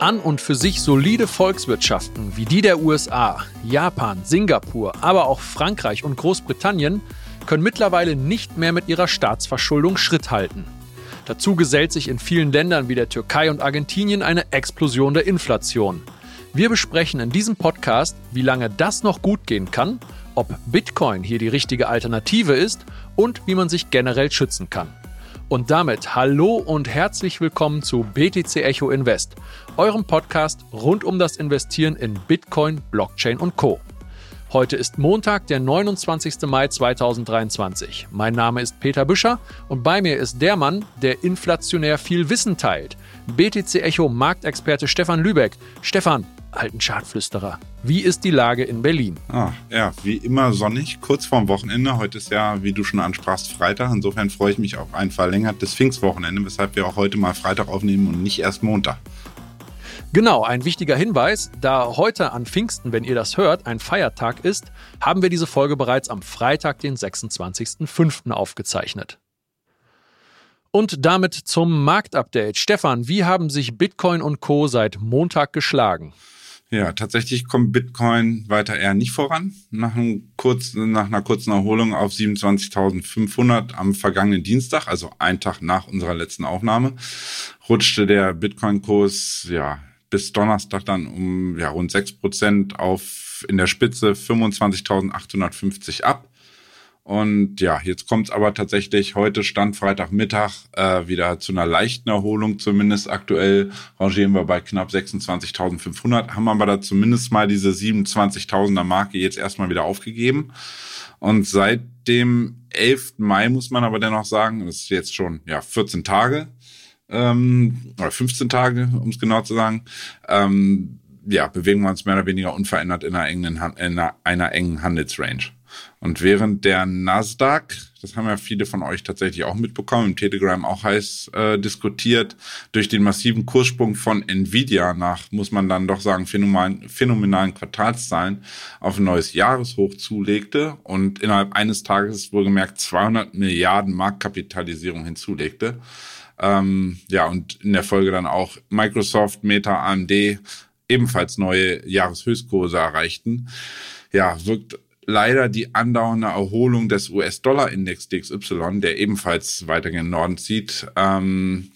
An und für sich solide Volkswirtschaften wie die der USA, Japan, Singapur, aber auch Frankreich und Großbritannien können mittlerweile nicht mehr mit ihrer Staatsverschuldung Schritt halten. Dazu gesellt sich in vielen Ländern wie der Türkei und Argentinien eine Explosion der Inflation. Wir besprechen in diesem Podcast, wie lange das noch gut gehen kann, ob Bitcoin hier die richtige Alternative ist und wie man sich generell schützen kann. Und damit hallo und herzlich willkommen zu BTC Echo Invest, eurem Podcast rund um das Investieren in Bitcoin, Blockchain und Co. Heute ist Montag, der 29. Mai 2023. Mein Name ist Peter Büscher und bei mir ist der Mann, der inflationär viel Wissen teilt. BTC Echo Marktexperte Stefan Lübeck. Stefan, alten Schadflüsterer, wie ist die Lage in Berlin? Ah, ja, wie immer sonnig, kurz vorm Wochenende. Heute ist ja, wie du schon ansprachst, Freitag. Insofern freue ich mich auf ein verlängertes Pfingstwochenende, weshalb wir auch heute mal Freitag aufnehmen und nicht erst Montag. Genau, ein wichtiger Hinweis, da heute an Pfingsten, wenn ihr das hört, ein Feiertag ist, haben wir diese Folge bereits am Freitag, den 26.05. aufgezeichnet. Und damit zum Marktupdate. Stefan, wie haben sich Bitcoin und Co. seit Montag geschlagen? Ja, tatsächlich kommt Bitcoin weiter eher nicht voran. Nach, einem kurzen, nach einer kurzen Erholung auf 27.500 am vergangenen Dienstag, also ein Tag nach unserer letzten Aufnahme, rutschte der Bitcoin-Kurs ja bis Donnerstag dann um ja, rund 6% auf in der Spitze 25.850 ab. Und ja, jetzt kommt es aber tatsächlich heute Stand Freitagmittag äh, wieder zu einer leichten Erholung, zumindest aktuell rangieren wir bei knapp 26.500, haben aber da zumindest mal diese 27.000er Marke jetzt erstmal wieder aufgegeben. Und seit dem 11. Mai muss man aber dennoch sagen, das ist jetzt schon ja 14 Tage, ähm, oder 15 Tage, um es genau zu sagen, ähm, ja, bewegen wir uns mehr oder weniger unverändert in einer engen, in einer, einer engen Handelsrange. Und während der Nasdaq, das haben ja viele von euch tatsächlich auch mitbekommen, im Telegram auch heiß äh, diskutiert, durch den massiven Kurssprung von Nvidia nach, muss man dann doch sagen, phänomenalen, phänomenalen Quartalszahlen auf ein neues Jahreshoch zulegte und innerhalb eines Tages wohlgemerkt 200 Milliarden Marktkapitalisierung hinzulegte. Ähm, ja, und in der Folge dann auch Microsoft, Meta, AMD ebenfalls neue Jahreshöchstkurse erreichten. Ja, wirkt leider die andauernde Erholung des US-Dollar-Index DXY, der ebenfalls weiter gen Norden zieht, ähm,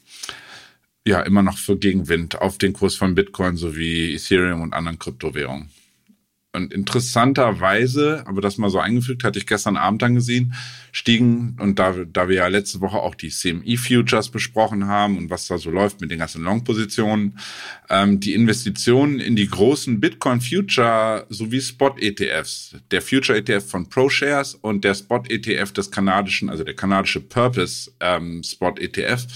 ja, immer noch für Gegenwind auf den Kurs von Bitcoin sowie Ethereum und anderen Kryptowährungen. Und interessanterweise, aber das mal so eingefügt, hatte ich gestern Abend dann gesehen, stiegen, und da, da wir ja letzte Woche auch die CME-Futures besprochen haben und was da so läuft mit den ganzen Long-Positionen, ähm, die Investitionen in die großen Bitcoin-Future sowie Spot-ETFs, der Future-ETF von ProShares und der Spot-ETF des kanadischen, also der kanadische Purpose ähm, Spot-ETF,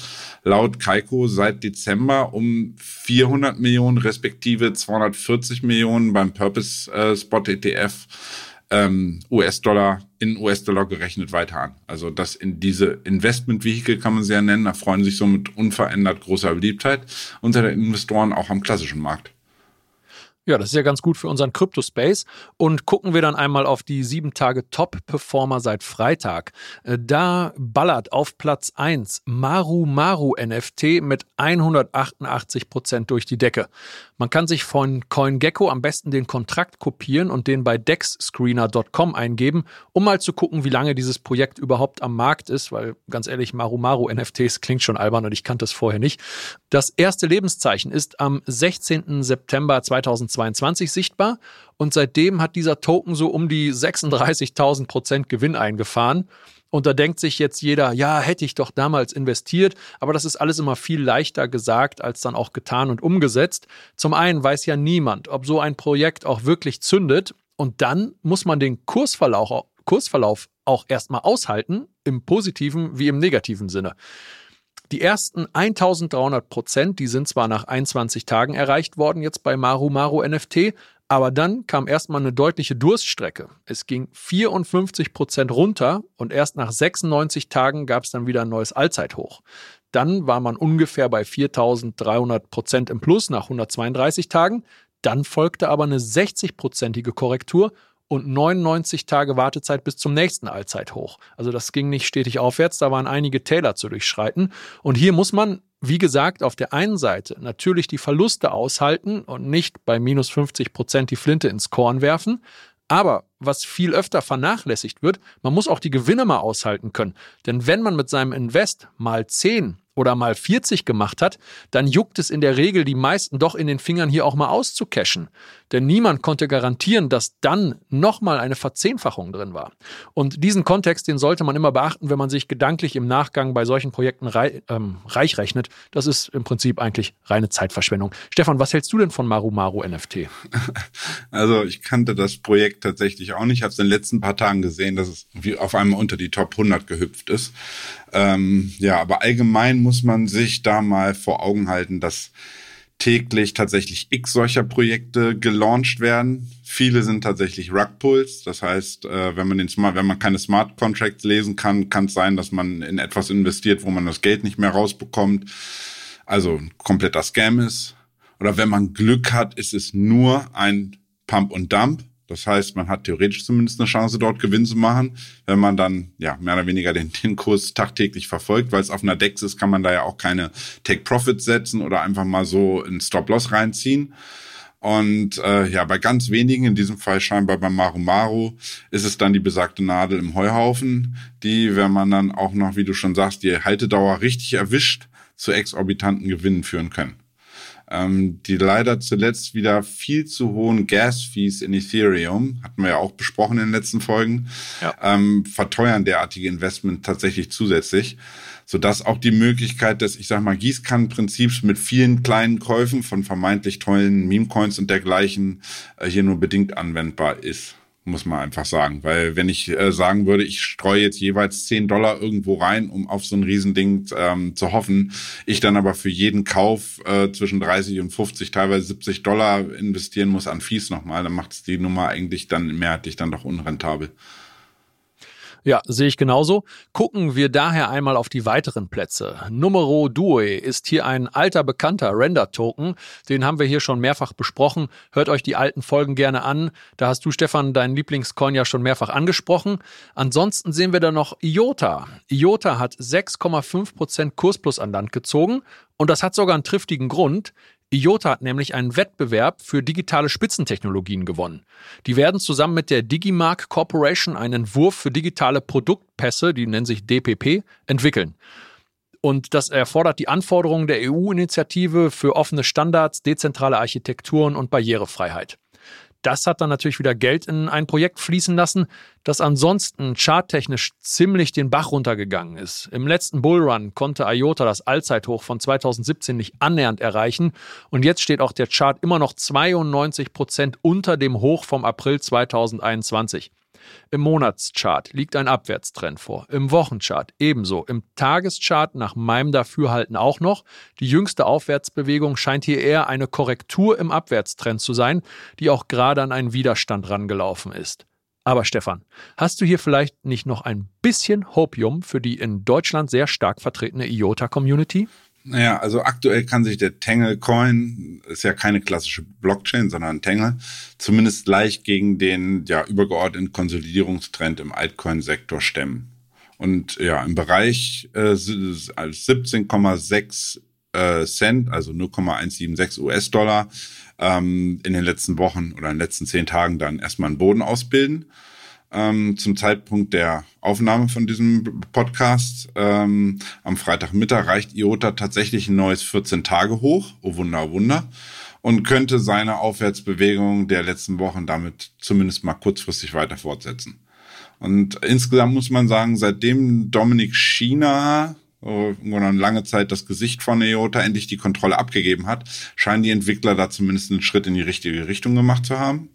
laut Kaiko seit Dezember um 400 Millionen respektive 240 Millionen beim Purpose äh, Spot ETF ähm, US-Dollar in US-Dollar gerechnet weiter an. Also das in diese Investment-Vehikel kann man sie ja nennen, erfreuen sich somit unverändert großer Beliebtheit unter den Investoren auch am klassischen Markt. Ja, das ist ja ganz gut für unseren Crypto-Space. Und gucken wir dann einmal auf die sieben Tage Top-Performer seit Freitag. Äh, da ballert auf Platz 1 Maru Maru NFT mit 188 Prozent durch die Decke. Man kann sich von CoinGecko am besten den Kontrakt kopieren und den bei dexscreener.com eingeben, um mal zu gucken, wie lange dieses Projekt überhaupt am Markt ist, weil ganz ehrlich, Maru Maru NFTs klingt schon albern und ich kannte es vorher nicht. Das erste Lebenszeichen ist am 16. September 2022 sichtbar und seitdem hat dieser Token so um die 36.000 Prozent Gewinn eingefahren. Und da denkt sich jetzt jeder, ja, hätte ich doch damals investiert. Aber das ist alles immer viel leichter gesagt als dann auch getan und umgesetzt. Zum einen weiß ja niemand, ob so ein Projekt auch wirklich zündet. Und dann muss man den Kursverlauf, Kursverlauf auch erstmal aushalten, im positiven wie im negativen Sinne. Die ersten 1300 Prozent, die sind zwar nach 21 Tagen erreicht worden jetzt bei Maru Maru NFT, aber dann kam erstmal eine deutliche Durststrecke. Es ging 54 Prozent runter und erst nach 96 Tagen gab es dann wieder ein neues Allzeithoch. Dann war man ungefähr bei 4300 Prozent im Plus nach 132 Tagen. Dann folgte aber eine 60-prozentige Korrektur und 99 Tage Wartezeit bis zum nächsten Allzeithoch. Also das ging nicht stetig aufwärts, da waren einige Täler zu durchschreiten. Und hier muss man wie gesagt, auf der einen Seite natürlich die Verluste aushalten und nicht bei minus 50 Prozent die Flinte ins Korn werfen. Aber was viel öfter vernachlässigt wird, man muss auch die Gewinne mal aushalten können. Denn wenn man mit seinem Invest mal 10 oder mal 40 gemacht hat, dann juckt es in der Regel die meisten doch in den Fingern hier auch mal auszucashen. Denn niemand konnte garantieren, dass dann nochmal eine Verzehnfachung drin war. Und diesen Kontext, den sollte man immer beachten, wenn man sich gedanklich im Nachgang bei solchen Projekten rei ähm, reich rechnet. Das ist im Prinzip eigentlich reine Zeitverschwendung. Stefan, was hältst du denn von Maru Maru NFT? Also ich kannte das Projekt tatsächlich auch nicht. Ich habe es in den letzten paar Tagen gesehen, dass es auf einmal unter die Top 100 gehüpft ist. Ähm, ja, aber allgemein muss man sich da mal vor Augen halten, dass täglich tatsächlich x solcher Projekte gelauncht werden. Viele sind tatsächlich Rugpulls. Das heißt, äh, wenn man den Smart, wenn man keine Smart Contracts lesen kann, kann es sein, dass man in etwas investiert, wo man das Geld nicht mehr rausbekommt. Also ein kompletter Scam ist. Oder wenn man Glück hat, ist es nur ein Pump und Dump. Das heißt, man hat theoretisch zumindest eine Chance, dort Gewinn zu machen, wenn man dann ja mehr oder weniger den, den Kurs tagtäglich verfolgt, weil es auf einer Dex ist, kann man da ja auch keine Take Profit setzen oder einfach mal so einen Stop Loss reinziehen. Und äh, ja, bei ganz wenigen, in diesem Fall scheinbar bei Maru Maru, ist es dann die besagte Nadel im Heuhaufen, die, wenn man dann auch noch, wie du schon sagst, die Haltedauer richtig erwischt, zu exorbitanten Gewinnen führen können ähm, die leider zuletzt wieder viel zu hohen Gas-Fees in Ethereum, hatten wir ja auch besprochen in den letzten Folgen, ja. ähm, verteuern derartige Investment tatsächlich zusätzlich, sodass auch die Möglichkeit des, ich sag mal, Gießkannenprinzips mit vielen kleinen Käufen von vermeintlich tollen Meme-Coins und dergleichen äh, hier nur bedingt anwendbar ist muss man einfach sagen. Weil wenn ich äh, sagen würde, ich streue jetzt jeweils 10 Dollar irgendwo rein, um auf so ein Riesending ähm, zu hoffen, ich dann aber für jeden Kauf äh, zwischen 30 und 50, teilweise 70 Dollar investieren muss an Fees nochmal, dann macht es die Nummer eigentlich dann mehrheitlich dann doch unrentabel. Ja, sehe ich genauso. Gucken wir daher einmal auf die weiteren Plätze. Numero Due ist hier ein alter bekannter Render-Token. Den haben wir hier schon mehrfach besprochen. Hört euch die alten Folgen gerne an. Da hast du, Stefan, deinen Lieblingscoin ja schon mehrfach angesprochen. Ansonsten sehen wir da noch IOTA. IOTA hat 6,5% Kursplus an Land gezogen. Und das hat sogar einen triftigen Grund. IOTA hat nämlich einen Wettbewerb für digitale Spitzentechnologien gewonnen. Die werden zusammen mit der Digimark Corporation einen Entwurf für digitale Produktpässe, die nennen sich DPP, entwickeln. Und das erfordert die Anforderungen der EU-Initiative für offene Standards, dezentrale Architekturen und Barrierefreiheit. Das hat dann natürlich wieder Geld in ein Projekt fließen lassen, das ansonsten charttechnisch ziemlich den Bach runtergegangen ist. Im letzten Bullrun konnte IOTA das Allzeithoch von 2017 nicht annähernd erreichen und jetzt steht auch der Chart immer noch 92 Prozent unter dem Hoch vom April 2021. Im Monatschart liegt ein Abwärtstrend vor, im Wochenchart ebenso, im Tageschart nach meinem Dafürhalten auch noch. Die jüngste Aufwärtsbewegung scheint hier eher eine Korrektur im Abwärtstrend zu sein, die auch gerade an einen Widerstand rangelaufen ist. Aber Stefan, hast du hier vielleicht nicht noch ein bisschen Hopium für die in Deutschland sehr stark vertretene IOTA-Community? Naja, also aktuell kann sich der Tangle Coin, ist ja keine klassische Blockchain, sondern Tangle, zumindest leicht gegen den ja übergeordneten Konsolidierungstrend im Altcoin-Sektor stemmen. Und ja, im Bereich äh, 17,6 äh, Cent, also 0,176 US-Dollar, ähm, in den letzten Wochen oder in den letzten zehn Tagen dann erstmal einen Boden ausbilden ähm, zum Zeitpunkt der Aufnahme von diesem Podcast. Ähm, am Freitagmittag reicht IOTA tatsächlich ein neues 14-Tage-Hoch. Oh Wunder, oh Wunder. Und könnte seine Aufwärtsbewegung der letzten Wochen damit zumindest mal kurzfristig weiter fortsetzen. Und insgesamt muss man sagen, seitdem Dominik China irgendwann eine lange Zeit das Gesicht von IOTA endlich die Kontrolle abgegeben hat, scheinen die Entwickler da zumindest einen Schritt in die richtige Richtung gemacht zu haben.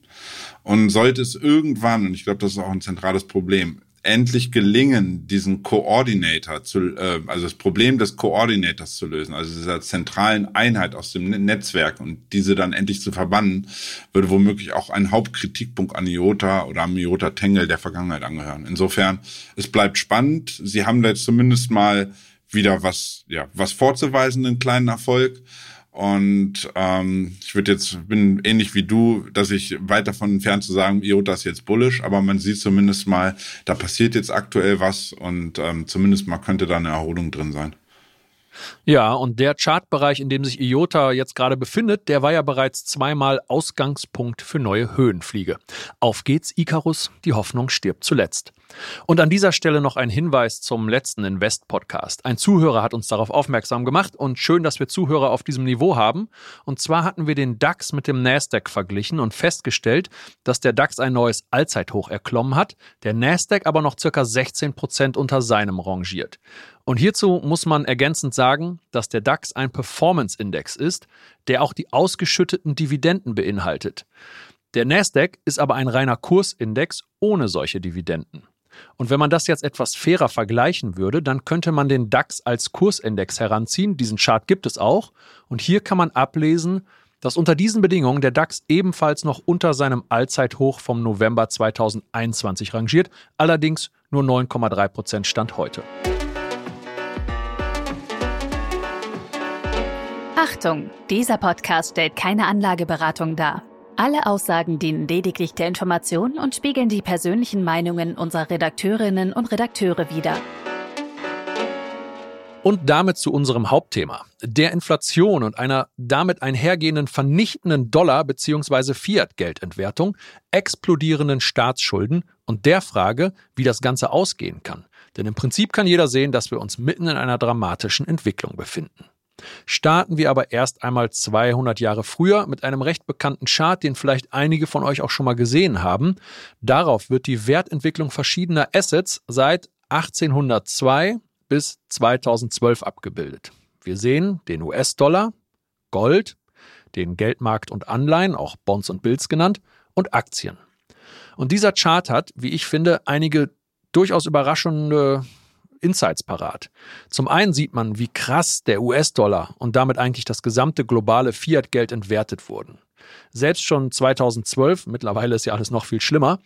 Und sollte es irgendwann, und ich glaube, das ist auch ein zentrales Problem, endlich gelingen, diesen Coordinator zu, äh, also das Problem des Coordinators zu lösen, also dieser zentralen Einheit aus dem Netzwerk und diese dann endlich zu verbannen, würde womöglich auch ein Hauptkritikpunkt an IOTA oder am IOTA Tangle der Vergangenheit angehören. Insofern, es bleibt spannend. Sie haben da jetzt zumindest mal wieder was, ja, was vorzuweisen, einen kleinen Erfolg. Und ähm, ich würde jetzt, bin ähnlich wie du, dass ich weit davon entfernt zu sagen, IOTA ist jetzt bullish, aber man sieht zumindest mal, da passiert jetzt aktuell was und ähm, zumindest mal könnte da eine Erholung drin sein. Ja, und der Chartbereich, in dem sich IOTA jetzt gerade befindet, der war ja bereits zweimal Ausgangspunkt für neue Höhenfliege. Auf geht's, Icarus, die Hoffnung stirbt zuletzt. Und an dieser Stelle noch ein Hinweis zum letzten Invest-Podcast. Ein Zuhörer hat uns darauf aufmerksam gemacht und schön, dass wir Zuhörer auf diesem Niveau haben. Und zwar hatten wir den DAX mit dem Nasdaq verglichen und festgestellt, dass der DAX ein neues Allzeithoch erklommen hat, der Nasdaq aber noch circa 16 Prozent unter seinem rangiert. Und hierzu muss man ergänzend sagen, dass der DAX ein Performance-Index ist, der auch die ausgeschütteten Dividenden beinhaltet. Der Nasdaq ist aber ein reiner Kursindex ohne solche Dividenden. Und wenn man das jetzt etwas fairer vergleichen würde, dann könnte man den DAX als Kursindex heranziehen. Diesen Chart gibt es auch. Und hier kann man ablesen, dass unter diesen Bedingungen der DAX ebenfalls noch unter seinem Allzeithoch vom November 2021 rangiert, allerdings nur 9,3 Prozent Stand heute. Achtung, dieser Podcast stellt keine Anlageberatung dar. Alle Aussagen dienen lediglich der Information und spiegeln die persönlichen Meinungen unserer Redakteurinnen und Redakteure wider. Und damit zu unserem Hauptthema, der Inflation und einer damit einhergehenden vernichtenden Dollar- bzw. Fiat-Geldentwertung, explodierenden Staatsschulden und der Frage, wie das Ganze ausgehen kann. Denn im Prinzip kann jeder sehen, dass wir uns mitten in einer dramatischen Entwicklung befinden. Starten wir aber erst einmal 200 Jahre früher mit einem recht bekannten Chart, den vielleicht einige von euch auch schon mal gesehen haben. Darauf wird die Wertentwicklung verschiedener Assets seit 1802 bis 2012 abgebildet. Wir sehen den US-Dollar, Gold, den Geldmarkt und Anleihen, auch Bonds und Bills genannt, und Aktien. Und dieser Chart hat, wie ich finde, einige durchaus überraschende Insights parat. Zum einen sieht man, wie krass der US-Dollar und damit eigentlich das gesamte globale Fiat-Geld entwertet wurden. Selbst schon 2012, mittlerweile ist ja alles noch viel schlimmer,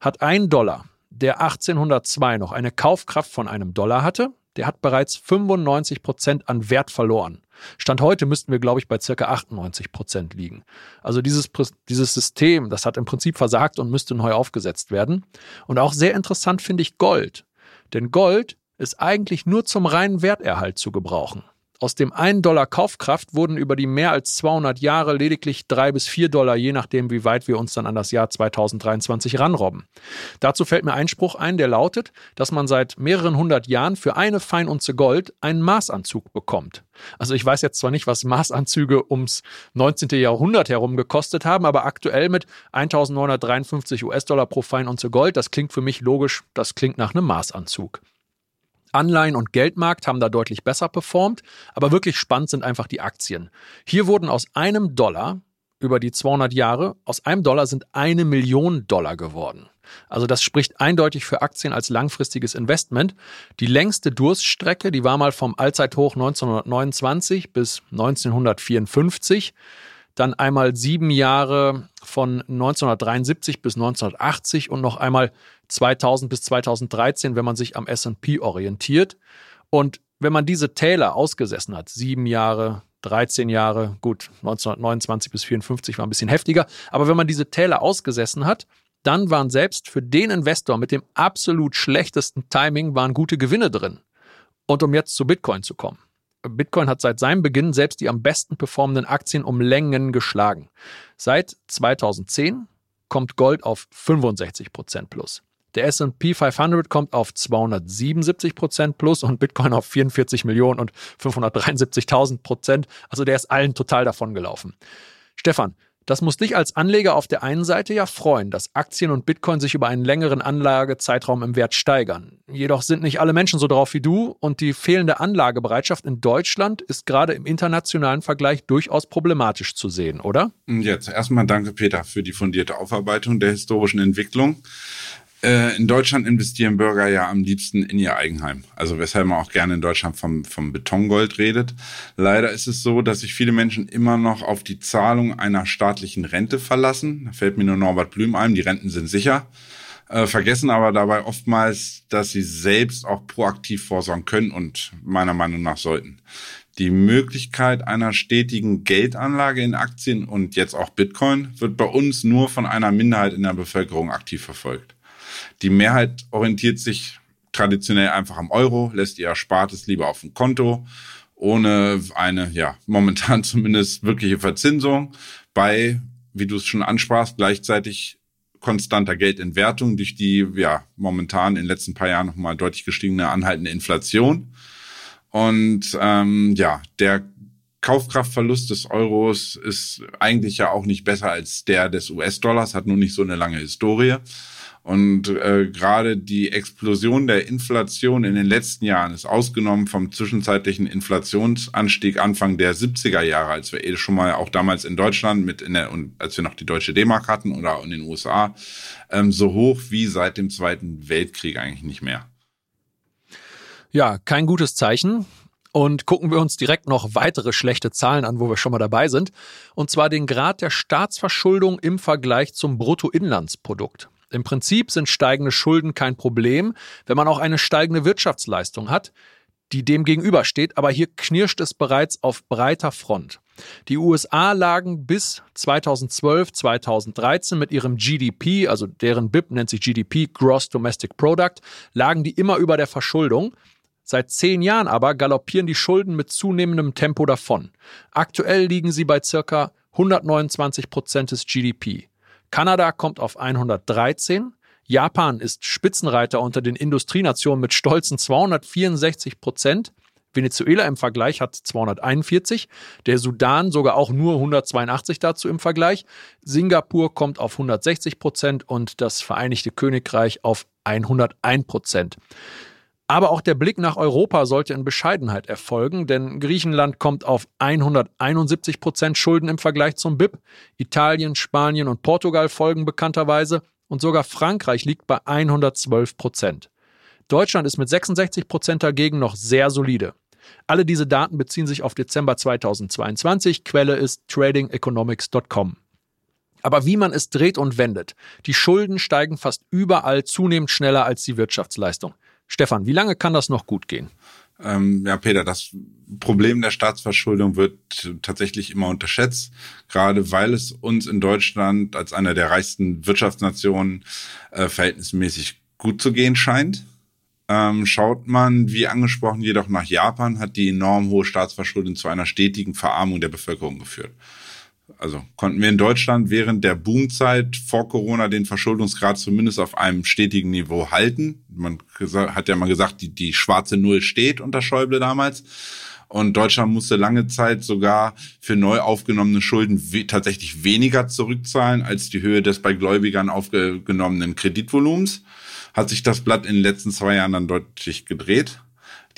hat ein Dollar, der 1802 noch eine Kaufkraft von einem Dollar hatte, der hat bereits 95 Prozent an Wert verloren. Stand heute müssten wir, glaube ich, bei circa 98 Prozent liegen. Also dieses, dieses System, das hat im Prinzip versagt und müsste neu aufgesetzt werden. Und auch sehr interessant finde ich Gold. Denn Gold ist eigentlich nur zum reinen Werterhalt zu gebrauchen. Aus dem 1 Dollar Kaufkraft wurden über die mehr als 200 Jahre lediglich 3 bis 4 Dollar, je nachdem, wie weit wir uns dann an das Jahr 2023 ranrobben. Dazu fällt mir ein Spruch ein, der lautet, dass man seit mehreren hundert Jahren für eine Feinunze Gold einen Maßanzug bekommt. Also ich weiß jetzt zwar nicht, was Maßanzüge ums 19. Jahrhundert herum gekostet haben, aber aktuell mit 1953 US-Dollar pro Feinunze Gold, das klingt für mich logisch, das klingt nach einem Maßanzug. Anleihen und Geldmarkt haben da deutlich besser performt, aber wirklich spannend sind einfach die Aktien. Hier wurden aus einem Dollar über die 200 Jahre, aus einem Dollar sind eine Million Dollar geworden. Also das spricht eindeutig für Aktien als langfristiges Investment. Die längste Durststrecke, die war mal vom Allzeithoch 1929 bis 1954 dann einmal sieben Jahre von 1973 bis 1980 und noch einmal 2000 bis 2013, wenn man sich am SP orientiert. Und wenn man diese Täler ausgesessen hat, sieben Jahre, 13 Jahre, gut, 1929 bis 54 war ein bisschen heftiger, aber wenn man diese Täler ausgesessen hat, dann waren selbst für den Investor mit dem absolut schlechtesten Timing waren gute Gewinne drin. Und um jetzt zu Bitcoin zu kommen. Bitcoin hat seit seinem Beginn selbst die am besten performenden Aktien um Längen geschlagen. Seit 2010 kommt Gold auf 65% plus. Der S&P 500 kommt auf 277% plus und Bitcoin auf 44 Millionen und 573.000 Prozent. Also der ist allen total davon gelaufen. Stefan, das muss dich als Anleger auf der einen Seite ja freuen, dass Aktien und Bitcoin sich über einen längeren Anlagezeitraum im Wert steigern. Jedoch sind nicht alle Menschen so drauf wie du und die fehlende Anlagebereitschaft in Deutschland ist gerade im internationalen Vergleich durchaus problematisch zu sehen, oder? Jetzt erstmal danke, Peter, für die fundierte Aufarbeitung der historischen Entwicklung. Äh, in Deutschland investieren Bürger ja am liebsten in ihr Eigenheim. Also weshalb man auch gerne in Deutschland vom, vom Betongold redet. Leider ist es so, dass sich viele Menschen immer noch auf die Zahlung einer staatlichen Rente verlassen. Da fällt mir nur Norbert Blüm ein, die Renten sind sicher. Äh, vergessen aber dabei oftmals, dass sie selbst auch proaktiv vorsorgen können und meiner Meinung nach sollten. Die Möglichkeit einer stetigen Geldanlage in Aktien und jetzt auch Bitcoin wird bei uns nur von einer Minderheit in der Bevölkerung aktiv verfolgt. Die Mehrheit orientiert sich traditionell einfach am Euro, lässt ihr Erspartes lieber auf dem Konto ohne eine, ja, momentan zumindest wirkliche Verzinsung bei, wie du es schon ansprachst, gleichzeitig konstanter Geldentwertung durch die, ja, momentan in den letzten paar Jahren nochmal deutlich gestiegene anhaltende Inflation. Und ähm, ja, der Kaufkraftverlust des Euros ist eigentlich ja auch nicht besser als der des US-Dollars, hat nur nicht so eine lange Historie. Und äh, gerade die Explosion der Inflation in den letzten Jahren ist ausgenommen vom zwischenzeitlichen Inflationsanstieg Anfang der 70er Jahre, als wir eh schon mal auch damals in Deutschland mit in der und als wir noch die deutsche D-Mark hatten oder in den USA ähm, so hoch wie seit dem Zweiten Weltkrieg eigentlich nicht mehr. Ja, kein gutes Zeichen. Und gucken wir uns direkt noch weitere schlechte Zahlen an, wo wir schon mal dabei sind. Und zwar den Grad der Staatsverschuldung im Vergleich zum Bruttoinlandsprodukt. Im Prinzip sind steigende Schulden kein Problem, wenn man auch eine steigende Wirtschaftsleistung hat, die dem gegenübersteht, aber hier knirscht es bereits auf breiter Front. Die USA lagen bis 2012, 2013 mit ihrem GDP, also deren BIP nennt sich GDP, Gross Domestic Product, lagen die immer über der Verschuldung. Seit zehn Jahren aber galoppieren die Schulden mit zunehmendem Tempo davon. Aktuell liegen sie bei circa 129 Prozent des GDP. Kanada kommt auf 113. Japan ist Spitzenreiter unter den Industrienationen mit stolzen 264 Prozent. Venezuela im Vergleich hat 241, der Sudan sogar auch nur 182 dazu im Vergleich. Singapur kommt auf 160 Prozent und das Vereinigte Königreich auf 101 Prozent. Aber auch der Blick nach Europa sollte in Bescheidenheit erfolgen, denn Griechenland kommt auf 171 Prozent Schulden im Vergleich zum BIP. Italien, Spanien und Portugal folgen bekannterweise und sogar Frankreich liegt bei 112 Prozent. Deutschland ist mit 66 Prozent dagegen noch sehr solide. Alle diese Daten beziehen sich auf Dezember 2022. Quelle ist tradingeconomics.com. Aber wie man es dreht und wendet, die Schulden steigen fast überall zunehmend schneller als die Wirtschaftsleistung. Stefan, wie lange kann das noch gut gehen? Ähm, ja, Peter, das Problem der Staatsverschuldung wird tatsächlich immer unterschätzt, gerade weil es uns in Deutschland als einer der reichsten Wirtschaftsnationen äh, verhältnismäßig gut zu gehen scheint. Ähm, schaut man, wie angesprochen, jedoch nach Japan, hat die enorm hohe Staatsverschuldung zu einer stetigen Verarmung der Bevölkerung geführt also konnten wir in Deutschland während der Boomzeit vor Corona den Verschuldungsgrad zumindest auf einem stetigen Niveau halten. Man hat ja mal gesagt, die, die schwarze Null steht unter Schäuble damals. Und Deutschland musste lange Zeit sogar für neu aufgenommene Schulden tatsächlich weniger zurückzahlen als die Höhe des bei Gläubigern aufgenommenen Kreditvolumens. Hat sich das Blatt in den letzten zwei Jahren dann deutlich gedreht.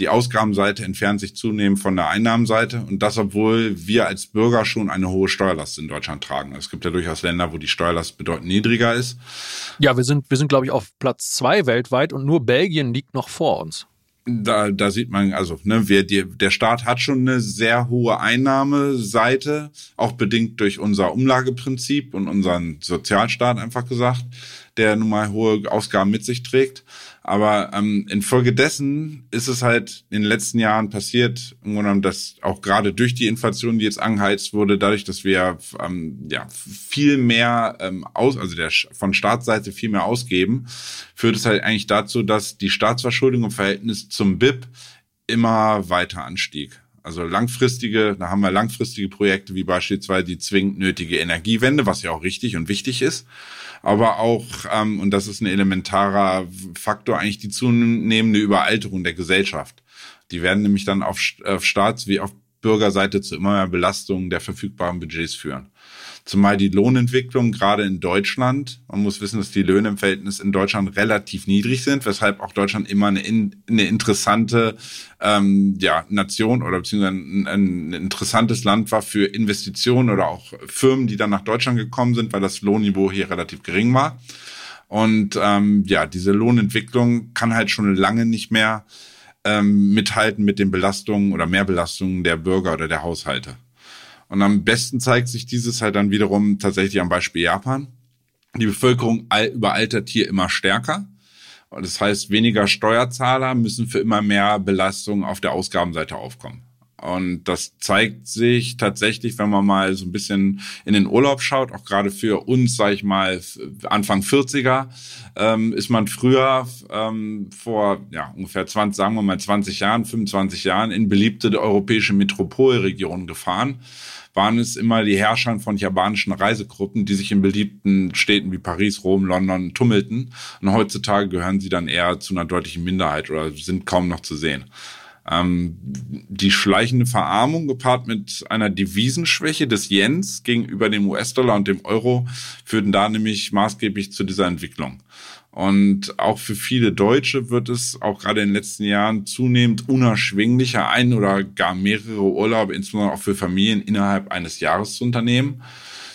Die Ausgabenseite entfernt sich zunehmend von der Einnahmenseite und das, obwohl wir als Bürger schon eine hohe Steuerlast in Deutschland tragen. Es gibt ja durchaus Länder, wo die Steuerlast bedeutend niedriger ist. Ja, wir sind, wir sind, glaube ich, auf Platz zwei weltweit und nur Belgien liegt noch vor uns. Da, da sieht man, also ne, wir, die, der Staat hat schon eine sehr hohe Einnahmeseite, auch bedingt durch unser Umlageprinzip und unseren Sozialstaat einfach gesagt, der nun mal hohe Ausgaben mit sich trägt. Aber ähm, infolgedessen ist es halt in den letzten Jahren passiert, im Grunde genommen, dass auch gerade durch die Inflation, die jetzt angeheizt wurde, dadurch, dass wir ähm, ja viel mehr ähm, aus, also der von Staatsseite viel mehr ausgeben, führt es halt eigentlich dazu, dass die Staatsverschuldung im Verhältnis zum BIP immer weiter anstieg. Also langfristige, da haben wir langfristige Projekte wie beispielsweise die zwingend nötige Energiewende, was ja auch richtig und wichtig ist aber auch, ähm, und das ist ein elementarer Faktor, eigentlich die zunehmende Überalterung der Gesellschaft. Die werden nämlich dann auf, auf Staats- wie auf Bürgerseite zu immer mehr Belastungen der verfügbaren Budgets führen. Zumal die Lohnentwicklung gerade in Deutschland, man muss wissen, dass die Löhne im Verhältnis in Deutschland relativ niedrig sind, weshalb auch Deutschland immer eine, eine interessante ähm, ja, Nation oder beziehungsweise ein, ein interessantes Land war für Investitionen oder auch Firmen, die dann nach Deutschland gekommen sind, weil das Lohnniveau hier relativ gering war. Und ähm, ja, diese Lohnentwicklung kann halt schon lange nicht mehr ähm, mithalten mit den Belastungen oder Mehrbelastungen der Bürger oder der Haushalte. Und am besten zeigt sich dieses halt dann wiederum tatsächlich am Beispiel Japan. Die Bevölkerung überaltert hier immer stärker. Das heißt, weniger Steuerzahler müssen für immer mehr Belastungen auf der Ausgabenseite aufkommen. Und das zeigt sich tatsächlich, wenn man mal so ein bisschen in den Urlaub schaut, auch gerade für uns, sage ich mal, Anfang 40er, ähm, ist man früher ähm, vor ja, ungefähr 20, sagen wir mal 20 Jahren, 25 Jahren in beliebte europäische Metropolregionen gefahren waren es immer die Herrscher von japanischen Reisegruppen, die sich in beliebten Städten wie Paris, Rom, London tummelten. Und heutzutage gehören sie dann eher zu einer deutlichen Minderheit oder sind kaum noch zu sehen. Ähm, die schleichende Verarmung gepaart mit einer Devisenschwäche des Yens gegenüber dem US-Dollar und dem Euro führten da nämlich maßgeblich zu dieser Entwicklung. Und auch für viele Deutsche wird es auch gerade in den letzten Jahren zunehmend unerschwinglicher, ein oder gar mehrere Urlaube, insbesondere auch für Familien innerhalb eines Jahres zu unternehmen.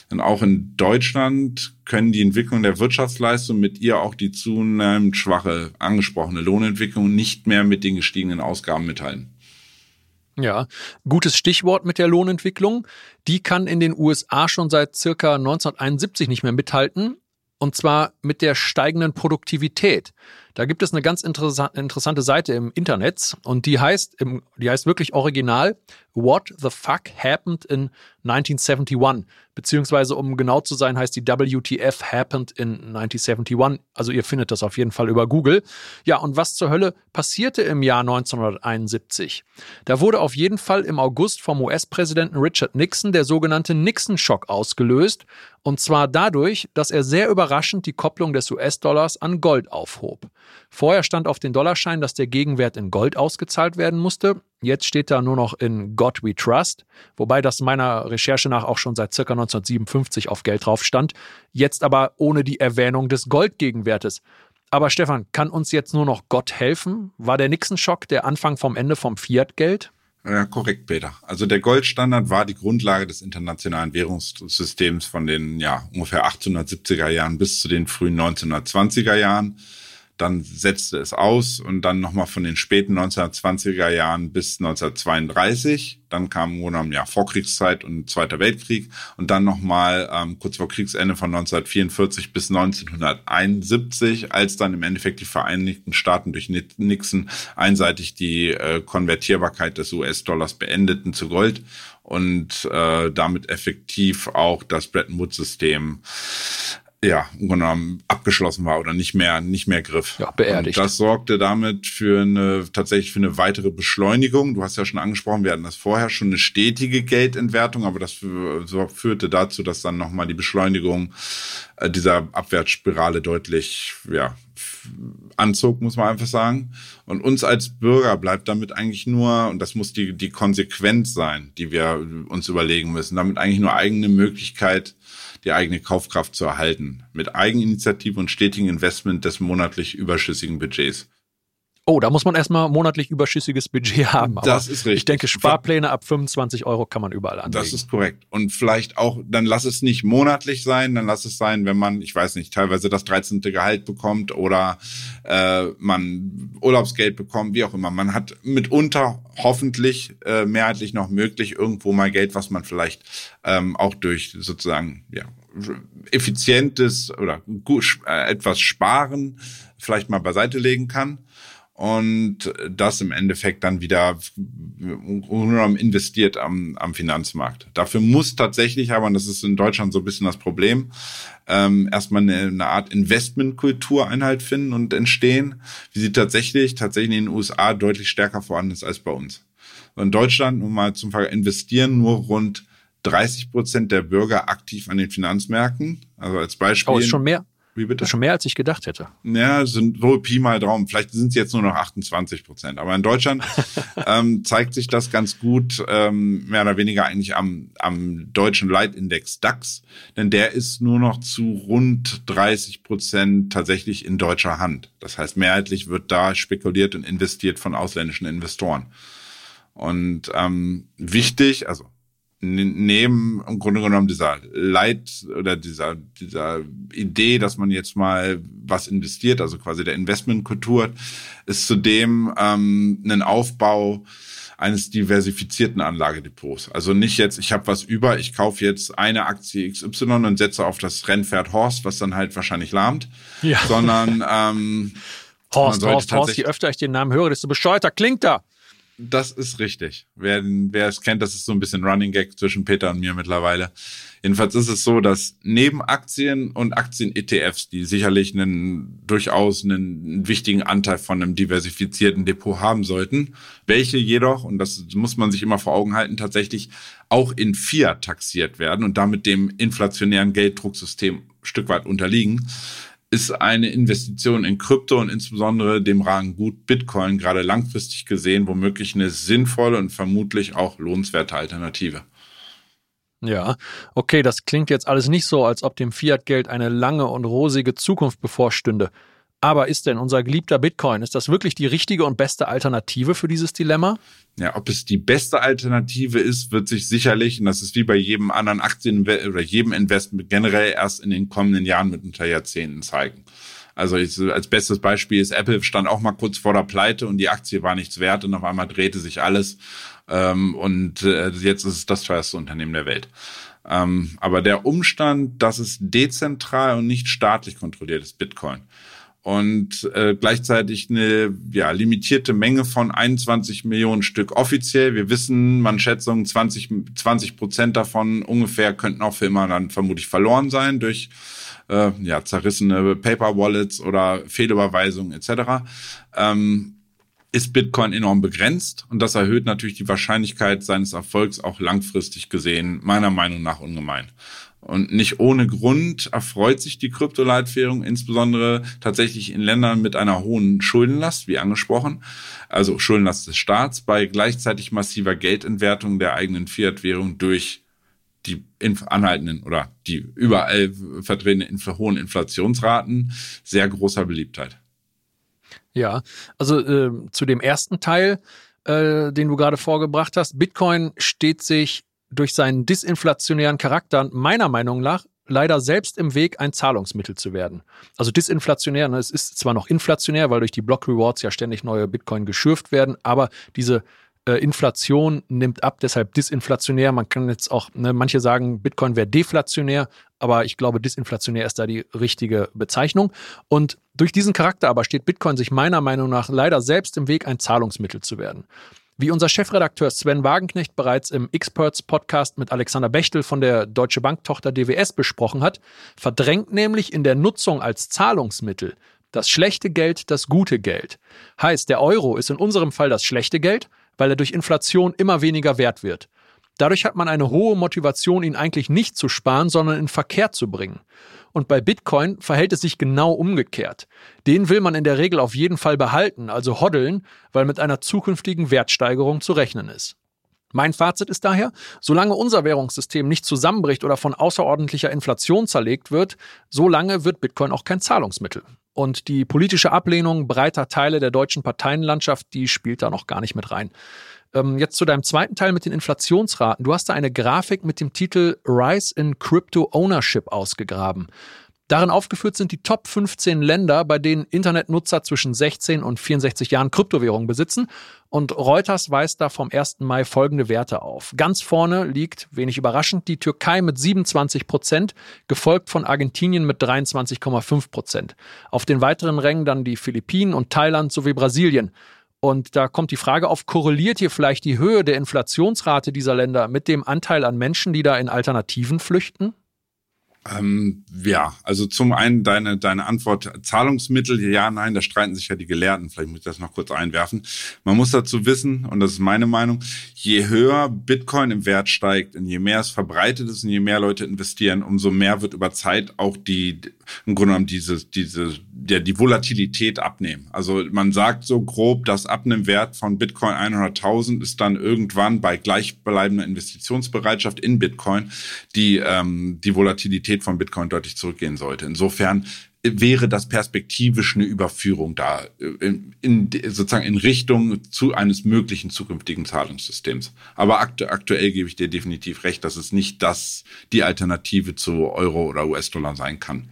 Denn auch in Deutschland können die Entwicklung der Wirtschaftsleistung mit ihr auch die zunehmend schwache angesprochene Lohnentwicklung nicht mehr mit den gestiegenen Ausgaben mithalten. Ja, gutes Stichwort mit der Lohnentwicklung. Die kann in den USA schon seit circa 1971 nicht mehr mithalten und zwar mit der steigenden Produktivität. Da gibt es eine ganz interessante Seite im Internet und die heißt, die heißt wirklich original What the Fuck Happened in 1971 beziehungsweise um genau zu sein, heißt die WTF Happened in 1971. Also ihr findet das auf jeden Fall über Google. Ja, und was zur Hölle passierte im Jahr 1971? Da wurde auf jeden Fall im August vom US-Präsidenten Richard Nixon der sogenannte Nixon-Schock ausgelöst. Und zwar dadurch, dass er sehr überraschend die Kopplung des US-Dollars an Gold aufhob. Vorher stand auf den Dollarschein, dass der Gegenwert in Gold ausgezahlt werden musste. Jetzt steht da nur noch in God We Trust, wobei das meiner Recherche nach auch schon seit ca. 1957 auf Geld drauf stand, jetzt aber ohne die Erwähnung des Goldgegenwertes. Aber Stefan, kann uns jetzt nur noch Gott helfen? War der Nixon-Schock der Anfang vom Ende vom Fiat-Geld? Ja, korrekt, Peter. Also der Goldstandard war die Grundlage des internationalen Währungssystems von den ja, ungefähr 1870er Jahren bis zu den frühen 1920er Jahren dann setzte es aus und dann nochmal von den späten 1920er Jahren bis 1932. Dann kam genommen ja Vorkriegszeit und Zweiter Weltkrieg und dann nochmal ähm, kurz vor Kriegsende von 1944 bis 1971, als dann im Endeffekt die Vereinigten Staaten durch Nixon einseitig die äh, Konvertierbarkeit des US-Dollars beendeten zu Gold und äh, damit effektiv auch das Bretton Woods-System ja, genommen abgeschlossen war oder nicht mehr, nicht mehr griff. Ja, beerdigt. Und das sorgte damit für eine, tatsächlich für eine weitere Beschleunigung. Du hast ja schon angesprochen, wir hatten das vorher schon eine stetige Geldentwertung, aber das führte dazu, dass dann nochmal die Beschleunigung äh, dieser Abwärtsspirale deutlich, ja, anzog, muss man einfach sagen. Und uns als Bürger bleibt damit eigentlich nur, und das muss die, die Konsequenz sein, die wir uns überlegen müssen, damit eigentlich nur eigene Möglichkeit, die eigene Kaufkraft zu erhalten, mit Eigeninitiative und stetigen Investment des monatlich überschüssigen Budgets. Oh, da muss man erstmal monatlich überschüssiges Budget haben. Aber das ist richtig. Ich denke, Sparpläne ab 25 Euro kann man überall anlegen. Das ist korrekt. Und vielleicht auch, dann lass es nicht monatlich sein, dann lass es sein, wenn man, ich weiß nicht, teilweise das 13. Gehalt bekommt oder äh, man Urlaubsgeld bekommt, wie auch immer. Man hat mitunter hoffentlich äh, mehrheitlich noch möglich irgendwo mal Geld, was man vielleicht ähm, auch durch sozusagen ja, effizientes oder gut, äh, etwas sparen vielleicht mal beiseite legen kann und das im Endeffekt dann wieder investiert am, am Finanzmarkt. Dafür muss tatsächlich aber, und das ist in Deutschland so ein bisschen das Problem, ähm, erstmal eine, eine Art Investmentkultur Einhalt finden und entstehen, wie sie tatsächlich, tatsächlich in den USA deutlich stärker vorhanden ist als bei uns. In Deutschland, nun mal zum Fall investieren nur rund 30 Prozent der Bürger aktiv an den Finanzmärkten. Also als Beispiel. Oh, ist schon mehr. Wie bitte? Das ist schon mehr, als ich gedacht hätte. Ja, sind wohl Pi mal Daumen. Vielleicht sind es jetzt nur noch 28 Prozent. Aber in Deutschland ähm, zeigt sich das ganz gut, ähm, mehr oder weniger eigentlich am, am deutschen Leitindex DAX. Denn der ist nur noch zu rund 30 Prozent tatsächlich in deutscher Hand. Das heißt, mehrheitlich wird da spekuliert und investiert von ausländischen Investoren. Und ähm, wichtig, also neben im Grunde genommen dieser Leit oder dieser, dieser Idee, dass man jetzt mal was investiert, also quasi der Investmentkultur, ist zudem ähm, ein Aufbau eines diversifizierten Anlagedepots. Also nicht jetzt, ich habe was über, ich kaufe jetzt eine Aktie XY und setze auf das Rennpferd Horst, was dann halt wahrscheinlich lahmt, ja. sondern ähm, Horst, Horst, Horst, je öfter ich den Namen höre, desto bescheuerter klingt er. Das ist richtig. Wer, wer es kennt, das ist so ein bisschen Running Gag zwischen Peter und mir mittlerweile. Jedenfalls ist es so, dass neben Aktien und Aktien-ETFs, die sicherlich einen durchaus einen wichtigen Anteil von einem diversifizierten Depot haben sollten, welche jedoch, und das muss man sich immer vor Augen halten, tatsächlich auch in Fiat taxiert werden und damit dem inflationären Gelddrucksystem Stück weit unterliegen, ist eine Investition in Krypto und insbesondere dem Rang Gut Bitcoin gerade langfristig gesehen womöglich eine sinnvolle und vermutlich auch lohnenswerte Alternative. Ja, okay, das klingt jetzt alles nicht so, als ob dem Fiat-Geld eine lange und rosige Zukunft bevorstünde. Aber ist denn unser geliebter Bitcoin, ist das wirklich die richtige und beste Alternative für dieses Dilemma? Ja, ob es die beste Alternative ist, wird sich sicherlich, und das ist wie bei jedem anderen Aktien- oder jedem Investment generell erst in den kommenden Jahren mit unter Jahrzehnten zeigen. Also ich, als bestes Beispiel ist Apple stand auch mal kurz vor der Pleite und die Aktie war nichts wert und auf einmal drehte sich alles ähm, und äh, jetzt ist es das teuerste Unternehmen der Welt. Ähm, aber der Umstand, dass es dezentral und nicht staatlich kontrolliert ist, Bitcoin, und äh, gleichzeitig eine ja, limitierte Menge von 21 Millionen Stück offiziell. Wir wissen, man Schätzungen 20 20 Prozent davon ungefähr könnten auch für immer dann vermutlich verloren sein durch äh, ja, zerrissene Paper Wallets oder Fehlüberweisungen etc. Ähm, ist Bitcoin enorm begrenzt und das erhöht natürlich die Wahrscheinlichkeit seines Erfolgs auch langfristig gesehen, meiner Meinung nach ungemein. Und nicht ohne Grund erfreut sich die Kryptoleitwährung insbesondere tatsächlich in Ländern mit einer hohen Schuldenlast, wie angesprochen, also Schuldenlast des Staats, bei gleichzeitig massiver Geldentwertung der eigenen Fiat-Währung durch die anhaltenden oder die überall vertretenen hohen Inflationsraten sehr großer Beliebtheit. Ja, also äh, zu dem ersten Teil, äh, den du gerade vorgebracht hast, Bitcoin steht sich durch seinen disinflationären Charakter meiner Meinung nach leider selbst im Weg, ein Zahlungsmittel zu werden. Also disinflationär, ne, es ist zwar noch inflationär, weil durch die Block Rewards ja ständig neue Bitcoin geschürft werden, aber diese äh, Inflation nimmt ab, deshalb disinflationär. Man kann jetzt auch, ne, manche sagen, Bitcoin wäre deflationär, aber ich glaube, disinflationär ist da die richtige Bezeichnung. Und durch diesen Charakter aber steht Bitcoin sich meiner Meinung nach leider selbst im Weg, ein Zahlungsmittel zu werden. Wie unser Chefredakteur Sven Wagenknecht bereits im Experts Podcast mit Alexander Bechtel von der Deutsche Bank Tochter DWS besprochen hat, verdrängt nämlich in der Nutzung als Zahlungsmittel das schlechte Geld das gute Geld. Heißt, der Euro ist in unserem Fall das schlechte Geld, weil er durch Inflation immer weniger wert wird. Dadurch hat man eine hohe Motivation, ihn eigentlich nicht zu sparen, sondern in Verkehr zu bringen. Und bei Bitcoin verhält es sich genau umgekehrt. Den will man in der Regel auf jeden Fall behalten, also hoddeln, weil mit einer zukünftigen Wertsteigerung zu rechnen ist. Mein Fazit ist daher, solange unser Währungssystem nicht zusammenbricht oder von außerordentlicher Inflation zerlegt wird, solange wird Bitcoin auch kein Zahlungsmittel. Und die politische Ablehnung breiter Teile der deutschen Parteienlandschaft, die spielt da noch gar nicht mit rein. Ähm, jetzt zu deinem zweiten Teil mit den Inflationsraten. Du hast da eine Grafik mit dem Titel Rise in Crypto Ownership ausgegraben. Darin aufgeführt sind die Top 15 Länder, bei denen Internetnutzer zwischen 16 und 64 Jahren Kryptowährungen besitzen. Und Reuters weist da vom 1. Mai folgende Werte auf. Ganz vorne liegt, wenig überraschend, die Türkei mit 27 Prozent, gefolgt von Argentinien mit 23,5 Prozent. Auf den weiteren Rängen dann die Philippinen und Thailand sowie Brasilien. Und da kommt die Frage auf, korreliert hier vielleicht die Höhe der Inflationsrate dieser Länder mit dem Anteil an Menschen, die da in Alternativen flüchten? Ähm, ja, also zum einen deine, deine Antwort Zahlungsmittel, ja, nein, da streiten sich ja die Gelehrten. Vielleicht muss ich das noch kurz einwerfen. Man muss dazu wissen, und das ist meine Meinung, je höher Bitcoin im Wert steigt und je mehr es verbreitet ist und je mehr Leute investieren, umso mehr wird über Zeit auch die, im Grunde genommen diese, diese, der, die Volatilität abnehmen. Also man sagt so grob, dass ab einem Wert von Bitcoin 100.000 ist dann irgendwann bei gleichbleibender Investitionsbereitschaft in Bitcoin die, ähm, die Volatilität von Bitcoin deutlich zurückgehen sollte. Insofern wäre das perspektivisch eine Überführung da, in, in, sozusagen in Richtung zu eines möglichen zukünftigen Zahlungssystems. Aber aktu aktuell gebe ich dir definitiv recht, dass es nicht das die Alternative zu Euro oder US-Dollar sein kann.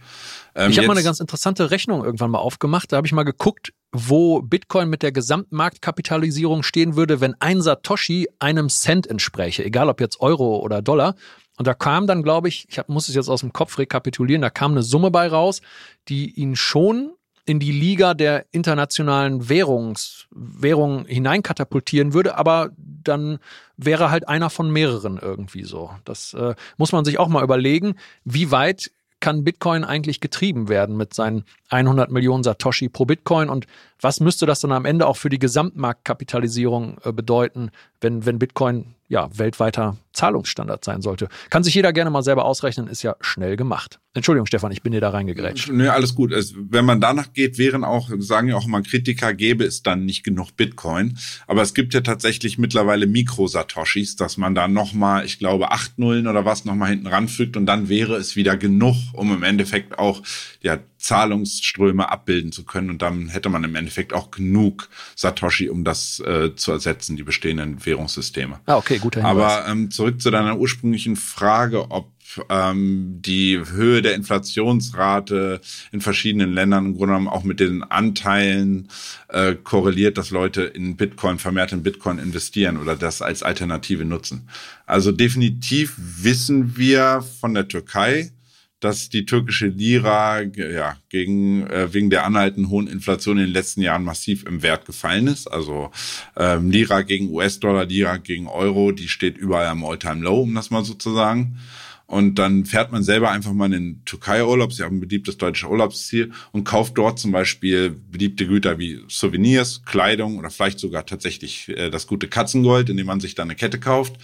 Ähm, ich habe mal eine ganz interessante Rechnung irgendwann mal aufgemacht. Da habe ich mal geguckt, wo Bitcoin mit der Gesamtmarktkapitalisierung stehen würde, wenn ein Satoshi einem Cent entspräche, egal ob jetzt Euro oder Dollar. Und da kam dann, glaube ich, ich hab, muss es jetzt aus dem Kopf rekapitulieren, da kam eine Summe bei raus, die ihn schon in die Liga der internationalen Währungs, Währungen hineinkatapultieren würde, aber dann wäre halt einer von mehreren irgendwie so. Das äh, muss man sich auch mal überlegen, wie weit kann Bitcoin eigentlich getrieben werden mit seinen 100 Millionen Satoshi pro Bitcoin? Und was müsste das dann am Ende auch für die Gesamtmarktkapitalisierung äh, bedeuten, wenn, wenn Bitcoin ja weltweiter Zahlungsstandard sein sollte? Kann sich jeder gerne mal selber ausrechnen, ist ja schnell gemacht. Entschuldigung, Stefan, ich bin dir da reingegrätscht. Nee, alles gut. Es, wenn man danach geht, wären auch, sagen ja auch immer Kritiker, gäbe es dann nicht genug Bitcoin. Aber es gibt ja tatsächlich mittlerweile Mikro-Satoshis, dass man da nochmal, ich glaube, acht Nullen oder was nochmal hinten ranfügt und dann wäre es wieder genug, um im Endeffekt auch ja, Zahlungsströme abbilden zu können. Und dann hätte man im Endeffekt auch genug Satoshi, um das äh, zu ersetzen, die bestehenden Währungssysteme. Ah, okay, guter Hinweis. Aber ähm, zurück zu deiner ursprünglichen Frage, ob ähm, die Höhe der Inflationsrate in verschiedenen Ländern im Grunde genommen auch mit den Anteilen äh, korreliert, dass Leute in Bitcoin, vermehrt in Bitcoin investieren oder das als Alternative nutzen. Also definitiv wissen wir von der Türkei, dass die türkische Lira ja, gegen, äh, wegen der anhaltenden hohen Inflation in den letzten Jahren massiv im Wert gefallen ist. Also ähm, Lira gegen US-Dollar, Lira gegen Euro, die steht überall am All-Time-Low, um das mal so zu sagen. Und dann fährt man selber einfach mal in den Türkei-Urlaub, sie haben ein beliebtes deutsches Urlaubsziel und kauft dort zum Beispiel beliebte Güter wie Souvenirs, Kleidung oder vielleicht sogar tatsächlich äh, das gute Katzengold, indem man sich dann eine Kette kauft.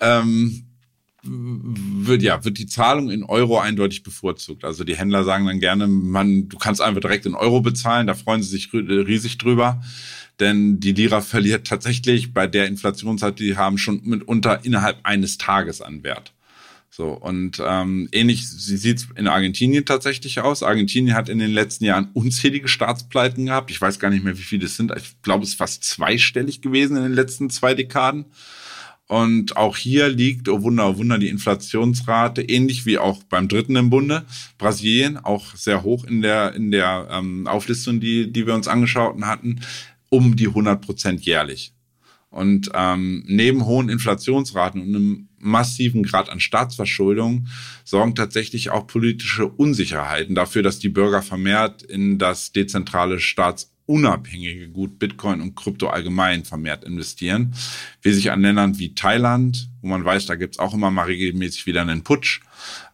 Ähm, wird ja wird die Zahlung in Euro eindeutig bevorzugt. Also die Händler sagen dann gerne, man, du kannst einfach direkt in Euro bezahlen, da freuen sie sich riesig drüber. Denn die Lira verliert tatsächlich bei der Inflationszeit, die haben schon mitunter innerhalb eines Tages an Wert. So, und ähm, ähnlich sieht es in Argentinien tatsächlich aus. Argentinien hat in den letzten Jahren unzählige Staatspleiten gehabt. Ich weiß gar nicht mehr, wie viele es sind. Ich glaube, es ist fast zweistellig gewesen in den letzten zwei Dekaden. Und auch hier liegt, oh Wunder, oh Wunder, die Inflationsrate, ähnlich wie auch beim dritten im Bunde, Brasilien, auch sehr hoch in der, in der ähm, Auflistung, die, die wir uns angeschaut hatten, um die 100 Prozent jährlich. Und ähm, neben hohen Inflationsraten und einem massiven Grad an Staatsverschuldung sorgen tatsächlich auch politische Unsicherheiten dafür, dass die Bürger vermehrt in das dezentrale Staats unabhängige Gut Bitcoin und Krypto allgemein vermehrt investieren, wie sich an Ländern wie Thailand, wo man weiß, da gibt's auch immer mal regelmäßig wieder einen Putsch,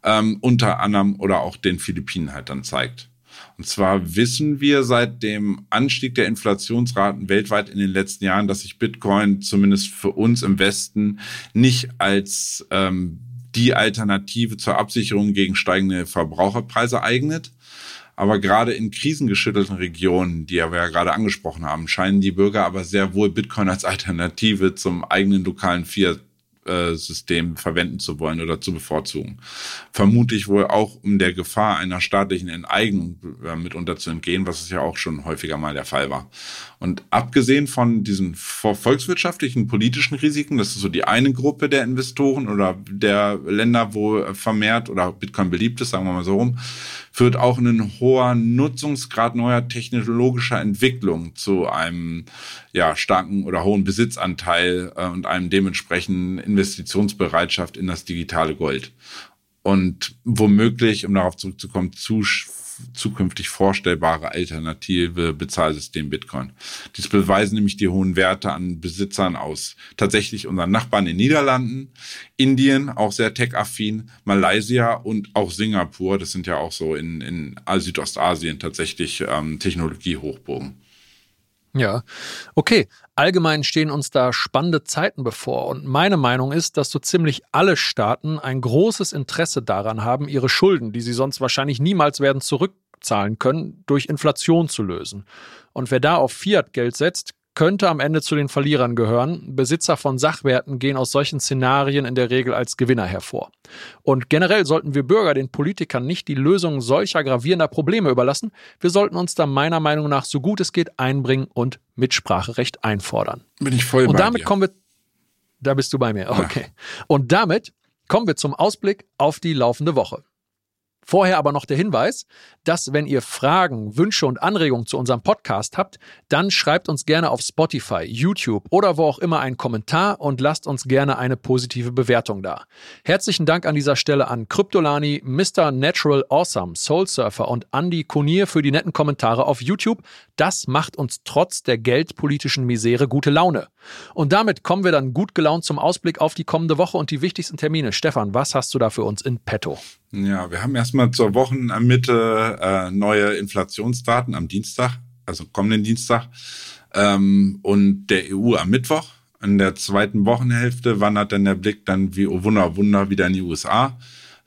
ähm, unter anderem oder auch den Philippinen halt dann zeigt. Und zwar wissen wir seit dem Anstieg der Inflationsraten weltweit in den letzten Jahren, dass sich Bitcoin zumindest für uns im Westen nicht als ähm, die Alternative zur Absicherung gegen steigende Verbraucherpreise eignet, aber gerade in krisengeschüttelten Regionen, die wir ja gerade angesprochen haben, scheinen die Bürger aber sehr wohl Bitcoin als Alternative zum eigenen lokalen Fiat System verwenden zu wollen oder zu bevorzugen. Vermutlich wohl auch, um der Gefahr einer staatlichen Enteignung äh, mitunter zu entgehen, was es ja auch schon häufiger mal der Fall war. Und abgesehen von diesen volkswirtschaftlichen, politischen Risiken, das ist so die eine Gruppe der Investoren oder der Länder, wo vermehrt oder Bitcoin beliebt ist, sagen wir mal so rum, führt auch ein hoher Nutzungsgrad neuer technologischer Entwicklung zu einem ja, starken oder hohen Besitzanteil äh, und einem dementsprechenden Investitionsbereitschaft in das digitale Gold. Und womöglich, um darauf zurückzukommen, zu zukünftig vorstellbare alternative Bezahlsystem Bitcoin. Dies beweisen nämlich die hohen Werte an Besitzern aus tatsächlich unseren Nachbarn in den Niederlanden, Indien, auch sehr tech-affin, Malaysia und auch Singapur. Das sind ja auch so in, in Südostasien tatsächlich ähm, Technologiehochburgen. Ja, okay. Allgemein stehen uns da spannende Zeiten bevor. Und meine Meinung ist, dass so ziemlich alle Staaten ein großes Interesse daran haben, ihre Schulden, die sie sonst wahrscheinlich niemals werden zurückzahlen können, durch Inflation zu lösen. Und wer da auf Fiat-Geld setzt, könnte am Ende zu den Verlierern gehören. Besitzer von Sachwerten gehen aus solchen Szenarien in der Regel als Gewinner hervor. Und generell sollten wir Bürger den Politikern nicht die Lösung solcher gravierender Probleme überlassen. Wir sollten uns da meiner Meinung nach so gut es geht einbringen und Mitspracherecht einfordern. Bin ich voll Und damit dir. kommen wir. Da bist du bei mir. Okay. Und damit kommen wir zum Ausblick auf die laufende Woche. Vorher aber noch der Hinweis, dass wenn ihr Fragen, Wünsche und Anregungen zu unserem Podcast habt, dann schreibt uns gerne auf Spotify, YouTube oder wo auch immer einen Kommentar und lasst uns gerne eine positive Bewertung da. Herzlichen Dank an dieser Stelle an Kryptolani, Mr. Natural Awesome, Soul Surfer und Andy Konier für die netten Kommentare auf YouTube. Das macht uns trotz der geldpolitischen Misere gute Laune. Und damit kommen wir dann gut gelaunt zum Ausblick auf die kommende Woche und die wichtigsten Termine. Stefan, was hast du da für uns in petto? Ja, wir haben erstmal zur Wochenmitte äh, neue Inflationsdaten am Dienstag, also kommenden Dienstag, ähm, und der EU am Mittwoch. In der zweiten Wochenhälfte wandert dann der Blick dann wie, oh Wunder, Wunder, wieder in die USA.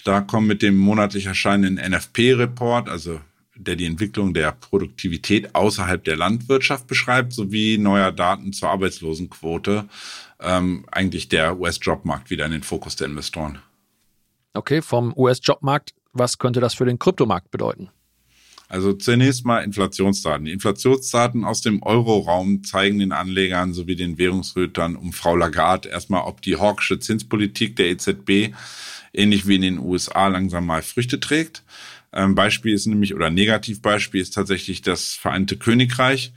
Da kommen mit dem monatlich erscheinenden NFP-Report, also der die Entwicklung der Produktivität außerhalb der Landwirtschaft beschreibt, sowie neuer Daten zur Arbeitslosenquote, ähm, eigentlich der US-Jobmarkt wieder in den Fokus der Investoren. Okay, vom US-Jobmarkt, was könnte das für den Kryptomarkt bedeuten? Also zunächst mal Inflationsdaten. Die Inflationsdaten aus dem Euroraum zeigen den Anlegern sowie den Währungsrötern um Frau Lagarde erstmal, ob die hawkische Zinspolitik der EZB ähnlich wie in den USA langsam mal Früchte trägt. Ähm, Beispiel ist nämlich, oder Negativbeispiel ist tatsächlich das Vereinigte Königreich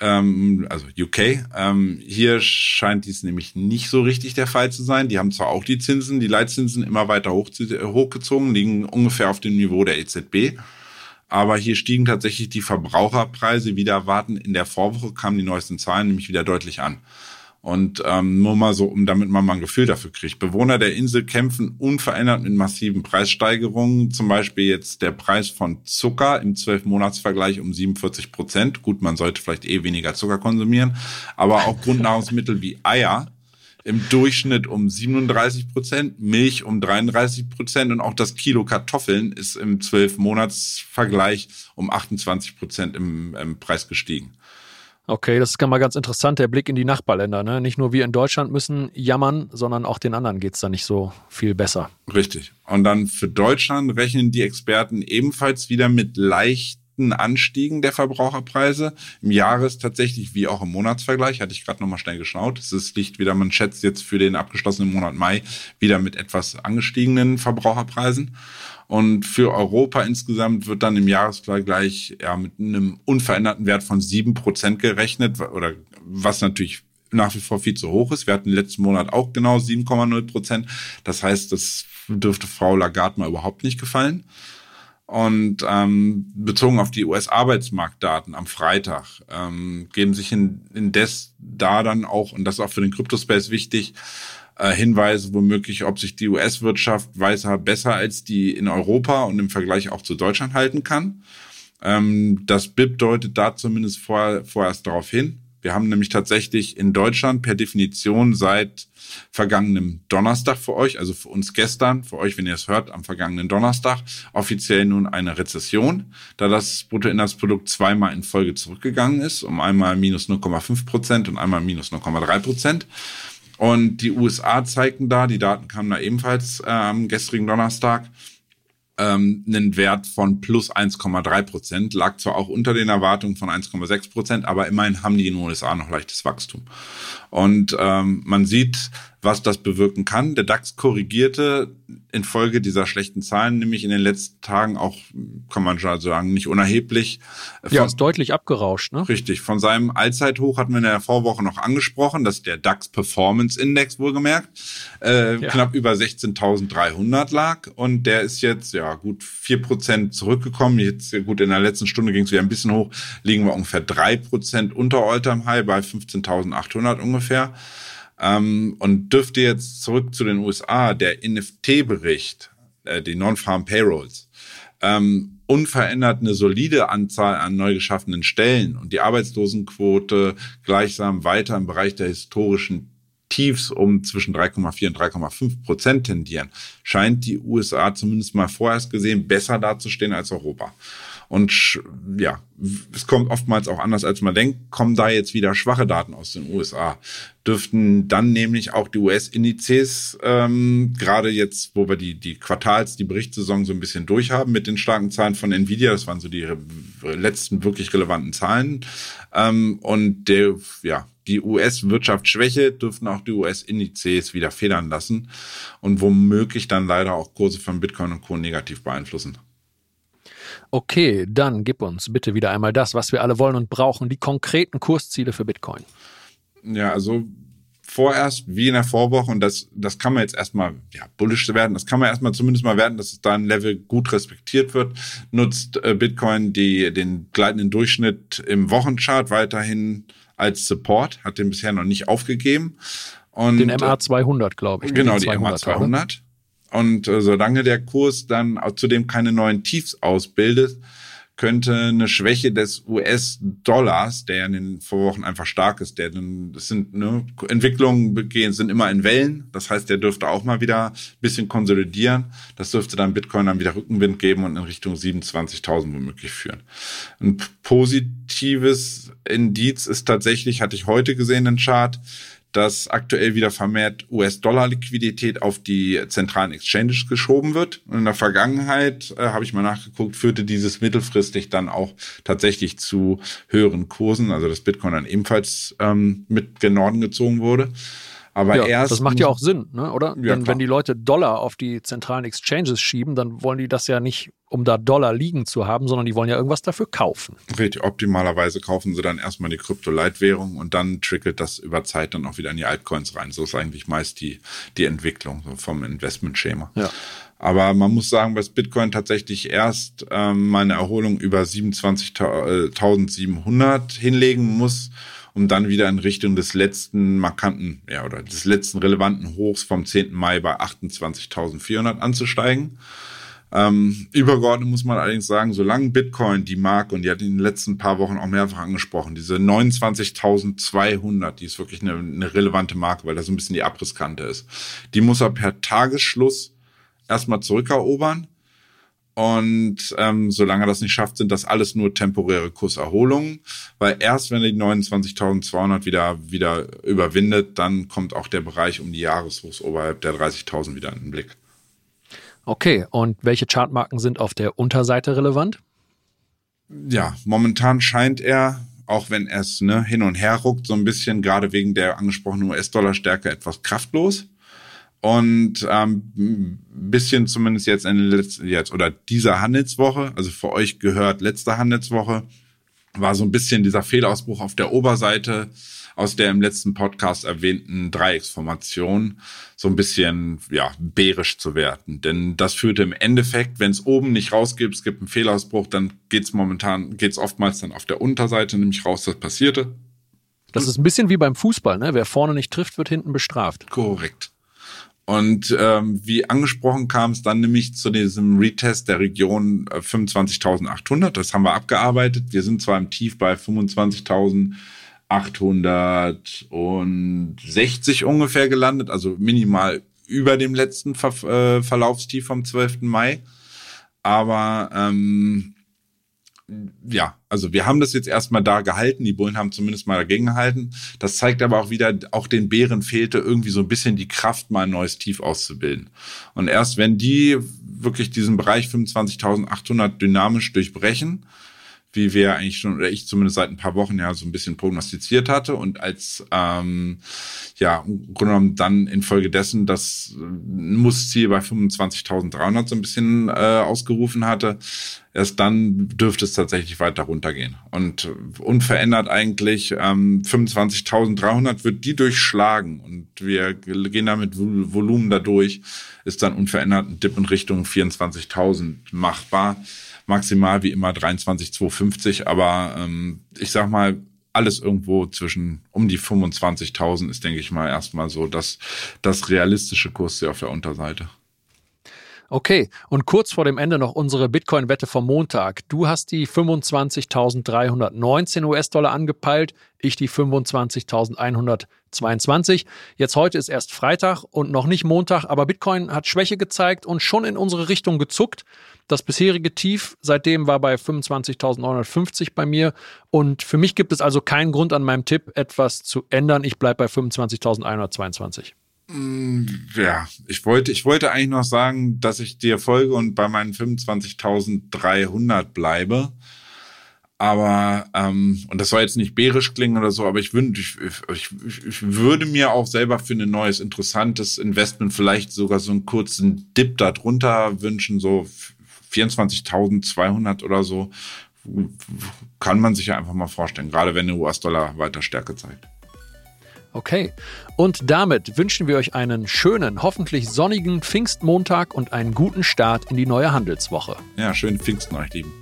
ähm, also UK. Ähm, hier scheint dies nämlich nicht so richtig der Fall zu sein. Die haben zwar auch die Zinsen, die Leitzinsen immer weiter hoch, hochgezogen, liegen ungefähr auf dem Niveau der EZB. Aber hier stiegen tatsächlich die Verbraucherpreise wieder erwarten. In der Vorwoche kamen die neuesten Zahlen nämlich wieder deutlich an. Und ähm, nur mal so, um damit man mal ein Gefühl dafür kriegt. Bewohner der Insel kämpfen unverändert mit massiven Preissteigerungen. Zum Beispiel jetzt der Preis von Zucker im 12-Monats-Vergleich um 47 Prozent. Gut, man sollte vielleicht eh weniger Zucker konsumieren. Aber auch Grundnahrungsmittel wie Eier im Durchschnitt um 37 Prozent, Milch um 33 Prozent und auch das Kilo Kartoffeln ist im 12-Monats-Vergleich um 28 Prozent im, im Preis gestiegen. Okay, das ist mal ganz interessant, der Blick in die Nachbarländer. Ne? Nicht nur wir in Deutschland müssen jammern, sondern auch den anderen geht es da nicht so viel besser. Richtig. Und dann für Deutschland rechnen die Experten ebenfalls wieder mit leichten Anstiegen der Verbraucherpreise. Im Jahres tatsächlich wie auch im Monatsvergleich, hatte ich gerade nochmal schnell geschaut. Es liegt wieder, man schätzt jetzt für den abgeschlossenen Monat Mai wieder mit etwas angestiegenen Verbraucherpreisen. Und für Europa insgesamt wird dann im Jahresvergleich ja, mit einem unveränderten Wert von sieben Prozent gerechnet, oder was natürlich nach wie vor viel zu hoch ist. Wir hatten letzten Monat auch genau 7,0 Prozent. Das heißt, das dürfte Frau Lagarde mal überhaupt nicht gefallen. Und ähm, bezogen auf die US-Arbeitsmarktdaten am Freitag ähm, geben sich in, indes da dann auch, und das ist auch für den Cryptospace wichtig, äh, Hinweise womöglich, ob sich die US-Wirtschaft weiter besser als die in Europa und im Vergleich auch zu Deutschland halten kann. Ähm, das BIP deutet da zumindest vor, vorerst darauf hin. Wir haben nämlich tatsächlich in Deutschland per Definition seit vergangenem Donnerstag für euch, also für uns gestern, für euch, wenn ihr es hört, am vergangenen Donnerstag, offiziell nun eine Rezession, da das Bruttoinlandsprodukt zweimal in Folge zurückgegangen ist, um einmal minus 0,5 Prozent und einmal minus 0,3 Prozent. Und die USA zeigten da, die Daten kamen da ebenfalls äh, am gestrigen Donnerstag, ähm, einen Wert von plus 1,3 Prozent, lag zwar auch unter den Erwartungen von 1,6 Prozent, aber immerhin haben die in den USA noch leichtes Wachstum. Und ähm, man sieht, was das bewirken kann. Der DAX korrigierte infolge dieser schlechten Zahlen, nämlich in den letzten Tagen auch, kann man schon sagen, nicht unerheblich. Von, ja, ist deutlich abgerauscht, ne? Richtig. Von seinem Allzeithoch hatten wir in der Vorwoche noch angesprochen, das ist der DAX Performance Index wohlgemerkt, äh, ja. knapp über 16.300 lag und der ist jetzt, ja, gut vier Prozent zurückgekommen. Jetzt, gut, in der letzten Stunde ging es wieder ein bisschen hoch, liegen wir ungefähr drei Prozent unter Alltime High bei 15.800 ungefähr. Ähm, und dürfte jetzt zurück zu den USA, der NFT-Bericht, äh, die Non-Farm Payrolls, ähm, unverändert eine solide Anzahl an neu geschaffenen Stellen und die Arbeitslosenquote gleichsam weiter im Bereich der historischen Tiefs um zwischen 3,4 und 3,5 Prozent tendieren, scheint die USA zumindest mal vorerst gesehen besser dazustehen als Europa. Und ja, es kommt oftmals auch anders, als man denkt, kommen da jetzt wieder schwache Daten aus den USA. Dürften dann nämlich auch die US-Indizes, ähm, gerade jetzt, wo wir die, die Quartals-, die Berichtssaison so ein bisschen durchhaben mit den starken Zahlen von Nvidia, das waren so die letzten wirklich relevanten Zahlen. Ähm, und der, ja, die US-Wirtschaftsschwäche dürften auch die US-Indizes wieder federn lassen und womöglich dann leider auch Kurse von Bitcoin und Co. negativ beeinflussen. Okay, dann gib uns bitte wieder einmal das, was wir alle wollen und brauchen, die konkreten Kursziele für Bitcoin. Ja, also vorerst wie in der Vorwoche und das, das kann man jetzt erstmal, ja, bullisch werden, das kann man erstmal zumindest mal werden, dass es da ein Level gut respektiert wird, nutzt äh, Bitcoin die, den gleitenden Durchschnitt im Wochenchart weiterhin als Support, hat den bisher noch nicht aufgegeben. Und, den MA 200, glaube ich. Genau, die MA 200. Und äh, solange der Kurs dann zudem keine neuen Tiefs ausbildet, könnte eine Schwäche des US-Dollars, der in den Vorwochen einfach stark ist, der das sind ne, Entwicklungen begehen, sind immer in Wellen. Das heißt, der dürfte auch mal wieder ein bisschen konsolidieren. Das dürfte dann Bitcoin dann wieder Rückenwind geben und in Richtung 27.000 womöglich führen. Ein positives Indiz ist tatsächlich, hatte ich heute gesehen, den Chart, dass aktuell wieder vermehrt US-Dollar-Liquidität auf die zentralen Exchanges geschoben wird. Und in der Vergangenheit, äh, habe ich mal nachgeguckt, führte dieses mittelfristig dann auch tatsächlich zu höheren Kursen, also dass Bitcoin dann ebenfalls ähm, mit gen Norden gezogen wurde. Aber ja, erst. Das macht ja auch Sinn, ne? oder? Ja, Denn wenn die Leute Dollar auf die zentralen Exchanges schieben, dann wollen die das ja nicht, um da Dollar liegen zu haben, sondern die wollen ja irgendwas dafür kaufen. Richtig, optimalerweise kaufen sie dann erstmal die Krypto-Leitwährung und dann trickelt das über Zeit dann auch wieder in die Altcoins rein. So ist eigentlich meist die, die Entwicklung vom Investmentschema. Ja. Aber man muss sagen, dass Bitcoin tatsächlich erst ähm, meine Erholung über 27.700 hinlegen muss um dann wieder in Richtung des letzten markanten, ja, oder des letzten relevanten Hochs vom 10. Mai bei 28.400 anzusteigen. Ähm, übergeordnet muss man allerdings sagen, solange Bitcoin die Marke, und die hat in den letzten paar Wochen auch mehrfach angesprochen, diese 29.200, die ist wirklich eine, eine relevante Marke, weil das so ein bisschen die Abrisskante ist. Die muss er per Tagesschluss erstmal zurückerobern. Und ähm, solange er das nicht schafft, sind das alles nur temporäre Kurserholungen, weil erst wenn er die 29.200 wieder wieder überwindet, dann kommt auch der Bereich um die Jahreshochs oberhalb der 30.000 wieder in den Blick. Okay, und welche Chartmarken sind auf der Unterseite relevant? Ja, momentan scheint er, auch wenn es ne, hin und her ruckt, so ein bisschen, gerade wegen der angesprochenen US-Dollar-Stärke, etwas kraftlos. Und ähm, bisschen zumindest jetzt in letzten, jetzt oder dieser Handelswoche, also für euch gehört letzte Handelswoche, war so ein bisschen dieser Fehlausbruch auf der Oberseite aus der im letzten Podcast erwähnten Dreiecksformation so ein bisschen ja bärisch zu werten. Denn das führte im Endeffekt, wenn es oben nicht rausgibt, es gibt einen Fehlausbruch, dann geht's momentan, geht's oftmals dann auf der Unterseite nämlich raus, das passierte. Das ist ein bisschen wie beim Fußball, ne? Wer vorne nicht trifft, wird hinten bestraft. Korrekt. Und ähm, wie angesprochen kam es dann nämlich zu diesem Retest der Region 25.800. Äh, das haben wir abgearbeitet. Wir sind zwar im Tief bei 25.860 ungefähr gelandet, also minimal über dem letzten Ver äh, Verlaufstief vom 12. Mai. Aber ähm, ja, also wir haben das jetzt erstmal da gehalten. Die Bullen haben zumindest mal dagegen gehalten. Das zeigt aber auch wieder, auch den Bären fehlte irgendwie so ein bisschen die Kraft, mal ein neues Tief auszubilden. Und erst wenn die wirklich diesen Bereich 25.800 dynamisch durchbrechen, wie wir eigentlich schon, oder ich zumindest seit ein paar Wochen ja so ein bisschen prognostiziert hatte und als ähm, ja, im Grunde genommen dann infolgedessen das Mussziel bei 25.300 so ein bisschen äh, ausgerufen hatte, erst dann dürfte es tatsächlich weiter runtergehen. Und unverändert eigentlich ähm, 25.300 wird die durchschlagen und wir gehen damit Volumen dadurch, ist dann unverändert ein Dip in Richtung 24.000 machbar maximal wie immer 23,250, aber ähm, ich sag mal, alles irgendwo zwischen um die 25.000 ist, denke ich mal, erstmal so das, das realistische Kurs auf der Unterseite. Okay, und kurz vor dem Ende noch unsere Bitcoin-Wette vom Montag. Du hast die 25.319 US-Dollar angepeilt, ich die 25.122. Jetzt heute ist erst Freitag und noch nicht Montag, aber Bitcoin hat Schwäche gezeigt und schon in unsere Richtung gezuckt. Das bisherige Tief seitdem war bei 25.950 bei mir und für mich gibt es also keinen Grund an meinem Tipp, etwas zu ändern. Ich bleibe bei 25.122. Mm, ja, ich wollte, ich wollte eigentlich noch sagen, dass ich dir folge und bei meinen 25.300 bleibe. Aber, ähm, und das soll jetzt nicht bärisch klingen oder so, aber ich, wünsche, ich, ich, ich würde mir auch selber für ein neues, interessantes Investment vielleicht sogar so einen kurzen Dip da drunter wünschen, so 24.200 oder so kann man sich ja einfach mal vorstellen, gerade wenn der US-Dollar weiter Stärke zeigt. Okay, und damit wünschen wir euch einen schönen, hoffentlich sonnigen Pfingstmontag und einen guten Start in die neue Handelswoche. Ja, schönen Pfingsten euch, Lieben.